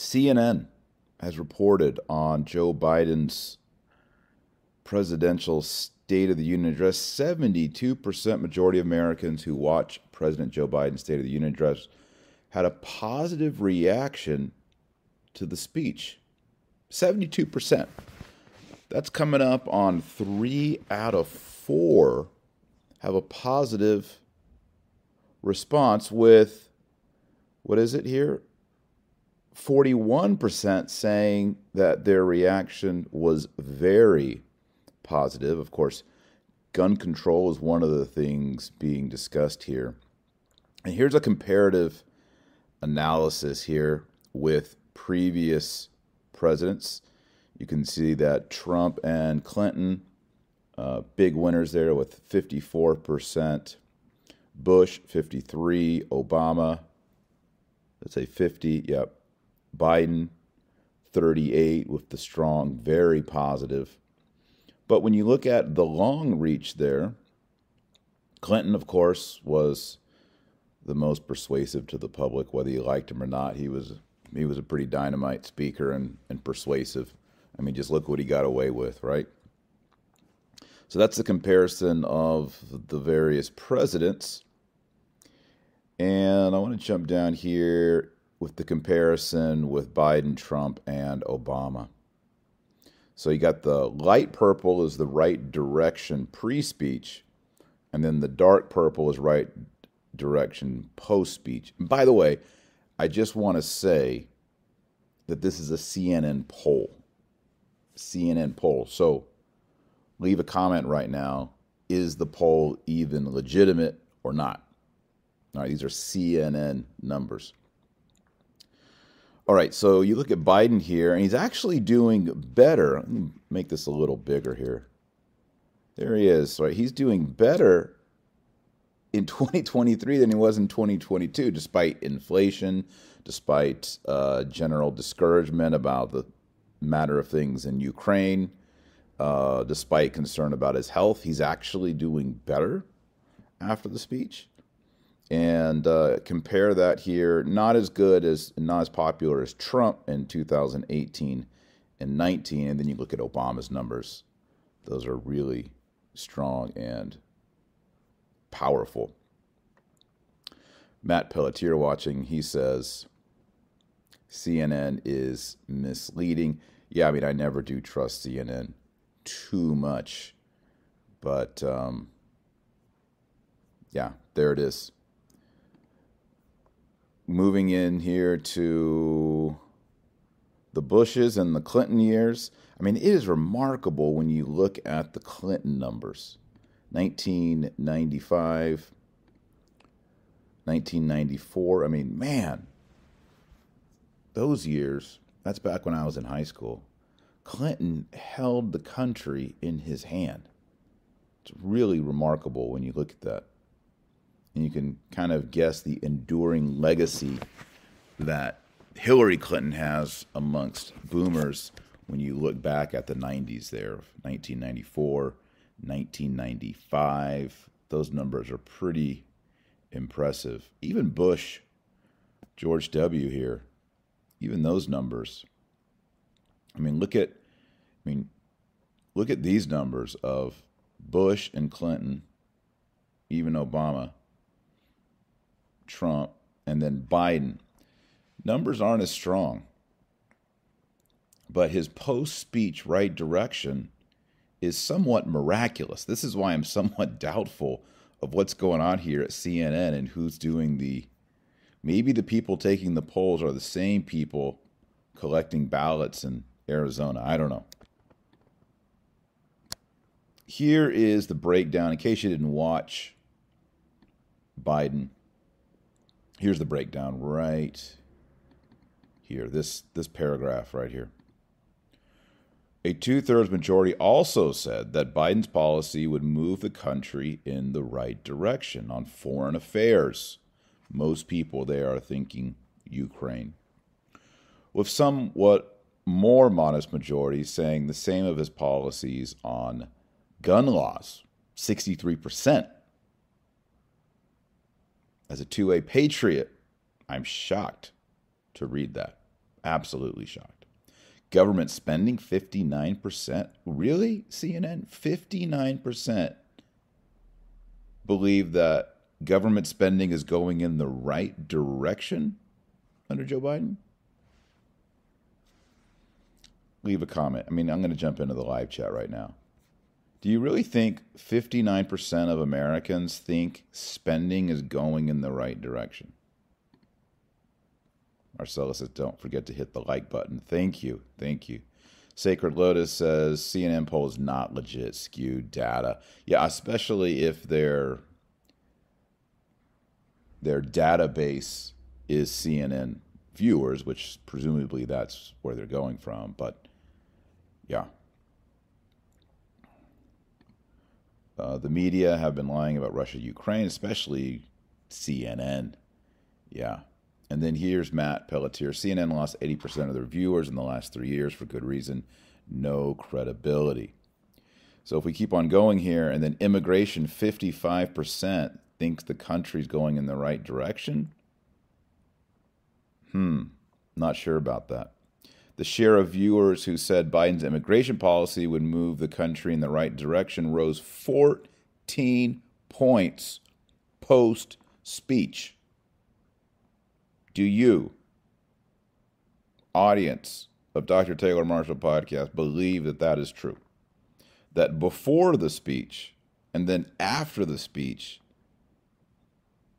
CNN has reported on Joe Biden's presidential State of the Union address. 72% majority of Americans who watch President Joe Biden's State of the Union address had a positive reaction to the speech. 72%. That's coming up on three out of four have a positive response with what is it here? 41% saying that their reaction was very positive. Of course, gun control is one of the things being discussed here. And here's a comparative analysis here with previous presidents. You can see that Trump and Clinton, uh, big winners there with 54%. Bush, 53. Obama, let's say 50. Yep. Biden, 38 with the strong, very positive. But when you look at the long reach there, Clinton, of course, was the most persuasive to the public, whether you liked him or not. He was he was a pretty dynamite speaker and, and persuasive. I mean, just look what he got away with, right? So that's the comparison of the various presidents. And I want to jump down here with the comparison with Biden, Trump, and Obama. So you got the light purple is the right direction pre speech, and then the dark purple is right direction post speech. By the way, I just want to say that this is a CNN poll. CNN poll. So leave a comment right now. Is the poll even legitimate or not? All right, these are CNN numbers. All right, so you look at Biden here, and he's actually doing better. Let me make this a little bigger here. There he is. Right, he's doing better in 2023 than he was in 2022, despite inflation, despite uh, general discouragement about the matter of things in Ukraine, uh, despite concern about his health. He's actually doing better after the speech and uh, compare that here. Not as good as, not as popular as Trump in 2018 and 19. And then you look at Obama's numbers; those are really strong and powerful. Matt Pelletier watching, he says CNN is misleading. Yeah, I mean, I never do trust CNN too much, but um, yeah, there it is moving in here to the Bushes and the Clinton years. I mean, it is remarkable when you look at the Clinton numbers 1995, 1994. I mean, man, those years, that's back when I was in high school. Clinton held the country in his hand. It's really remarkable when you look at that and you can kind of guess the enduring legacy that Hillary Clinton has amongst boomers when you look back at the 90s there 1994 1995 those numbers are pretty impressive. Even bush george w. here even those numbers i mean look at i mean look at these numbers of bush and clinton even obama Trump, and then Biden. Numbers aren't as strong. But his post speech right direction is somewhat miraculous. This is why I'm somewhat doubtful of what's going on here at CNN and who's doing the. Maybe the people taking the polls are the same people collecting ballots in Arizona. I don't know. Here is the breakdown in case you didn't watch Biden here's the breakdown right here. This this paragraph right here. A two thirds majority also said that Biden's policy would move the country in the right direction on foreign affairs. Most people there are thinking Ukraine. With somewhat more modest majorities saying the same of his policies on gun laws, 63% as a 2A patriot, I'm shocked to read that. Absolutely shocked. Government spending 59%. Really? CNN? 59% believe that government spending is going in the right direction under Joe Biden? Leave a comment. I mean, I'm going to jump into the live chat right now. Do you really think 59% of Americans think spending is going in the right direction? Marcella says, don't forget to hit the like button. Thank you. Thank you. Sacred Lotus says CNN poll is not legit, skewed data. Yeah, especially if their their database is CNN viewers, which presumably that's where they're going from. But yeah. Uh, the media have been lying about Russia Ukraine, especially CNN. Yeah. And then here's Matt Pelletier. CNN lost 80% of their viewers in the last three years for good reason. No credibility. So if we keep on going here, and then immigration, 55% thinks the country's going in the right direction. Hmm, not sure about that. The share of viewers who said Biden's immigration policy would move the country in the right direction rose 14 points post speech. Do you, audience of Dr. Taylor Marshall podcast, believe that that is true? That before the speech and then after the speech,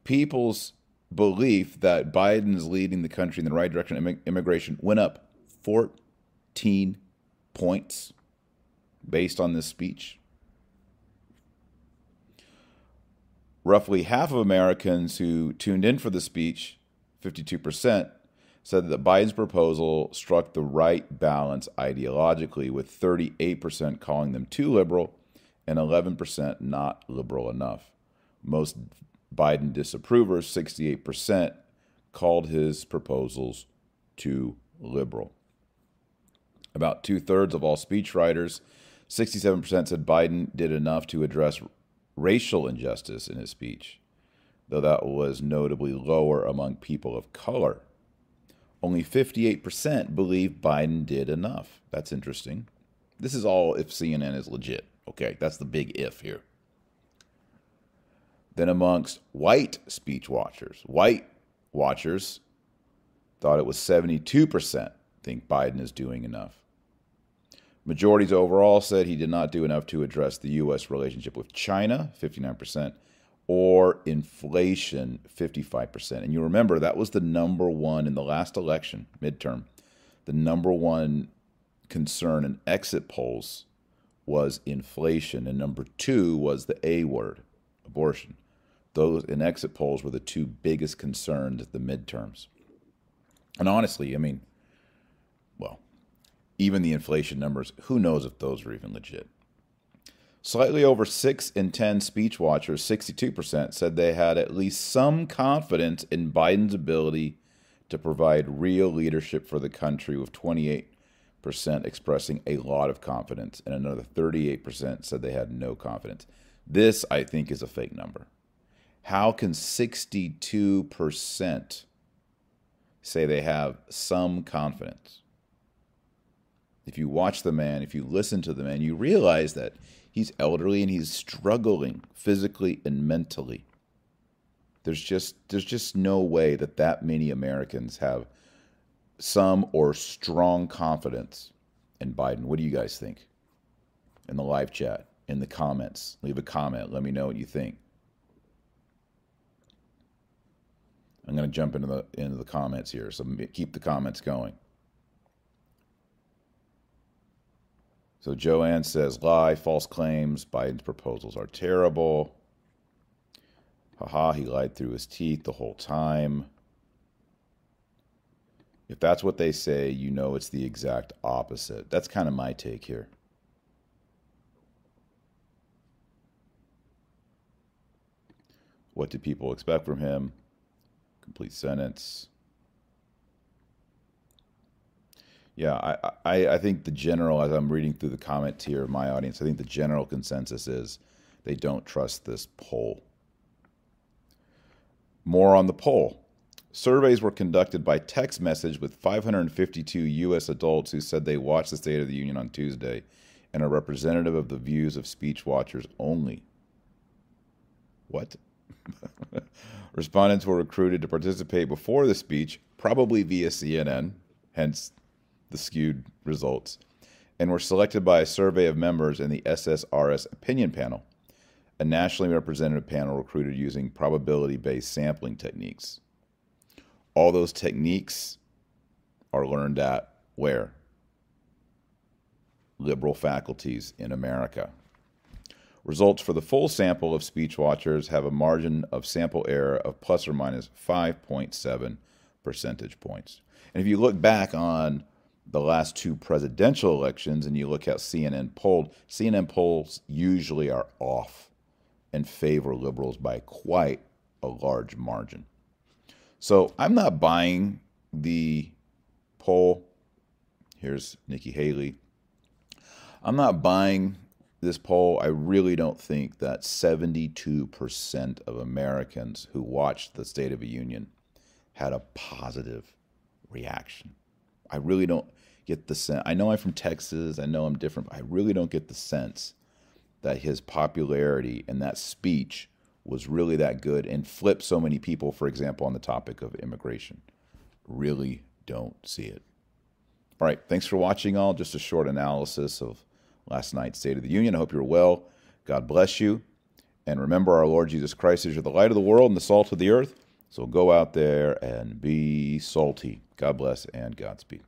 people's belief that Biden's leading the country in the right direction, immigration went up 14 points based on this speech. Roughly half of Americans who tuned in for the speech, 52%, said that Biden's proposal struck the right balance ideologically, with 38% calling them too liberal and 11% not liberal enough. Most Biden disapprovers, 68%, called his proposals too liberal. About two thirds of all speechwriters, 67% said Biden did enough to address racial injustice in his speech, though that was notably lower among people of color. Only 58% believe Biden did enough. That's interesting. This is all if CNN is legit. Okay, that's the big if here. Then amongst white speech watchers, white watchers thought it was 72% think Biden is doing enough. Majorities overall said he did not do enough to address the U.S. relationship with China, 59%, or inflation, 55%. And you remember that was the number one in the last election, midterm. The number one concern in exit polls was inflation, and number two was the A word, abortion. Those in exit polls were the two biggest concerns at the midterms. And honestly, I mean, even the inflation numbers, who knows if those are even legit. Slightly over 6 in 10 speech watchers, 62%, said they had at least some confidence in Biden's ability to provide real leadership for the country, with 28% expressing a lot of confidence, and another 38% said they had no confidence. This, I think, is a fake number. How can 62% say they have some confidence? If you watch the man, if you listen to the man, you realize that he's elderly and he's struggling physically and mentally. There's just there's just no way that that many Americans have some or strong confidence in Biden. What do you guys think? In the live chat, in the comments, leave a comment. Let me know what you think. I'm going to jump into the into the comments here, so keep the comments going. So Joanne says, lie, false claims, Biden's proposals are terrible. Haha, he lied through his teeth the whole time. If that's what they say, you know it's the exact opposite. That's kind of my take here. What do people expect from him? Complete sentence. Yeah, I, I, I think the general, as I'm reading through the comments here of my audience, I think the general consensus is they don't trust this poll. More on the poll. Surveys were conducted by text message with 552 U.S. adults who said they watched the State of the Union on Tuesday and are representative of the views of speech watchers only. What? Respondents were recruited to participate before the speech, probably via CNN, hence the skewed results, and were selected by a survey of members in the SSRS opinion panel, a nationally representative panel recruited using probability based sampling techniques. All those techniques are learned at where? Liberal faculties in America. Results for the full sample of speech watchers have a margin of sample error of plus or minus 5.7 percentage points. And if you look back on the last two presidential elections and you look at CNN polled, CNN polls usually are off and favor liberals by quite a large margin. So I'm not buying the poll. Here's Nikki Haley. I'm not buying this poll. I really don't think that 72% of Americans who watched the State of the Union had a positive reaction. I really don't get the sense. I know I'm from Texas. I know I'm different. I really don't get the sense that his popularity and that speech was really that good and flipped so many people, for example, on the topic of immigration. Really don't see it. All right, thanks for watching, all. Just a short analysis of last night's State of the Union. I hope you're well. God bless you. And remember, our Lord Jesus Christ is the light of the world and the salt of the earth. So go out there and be salty. God bless and Godspeed.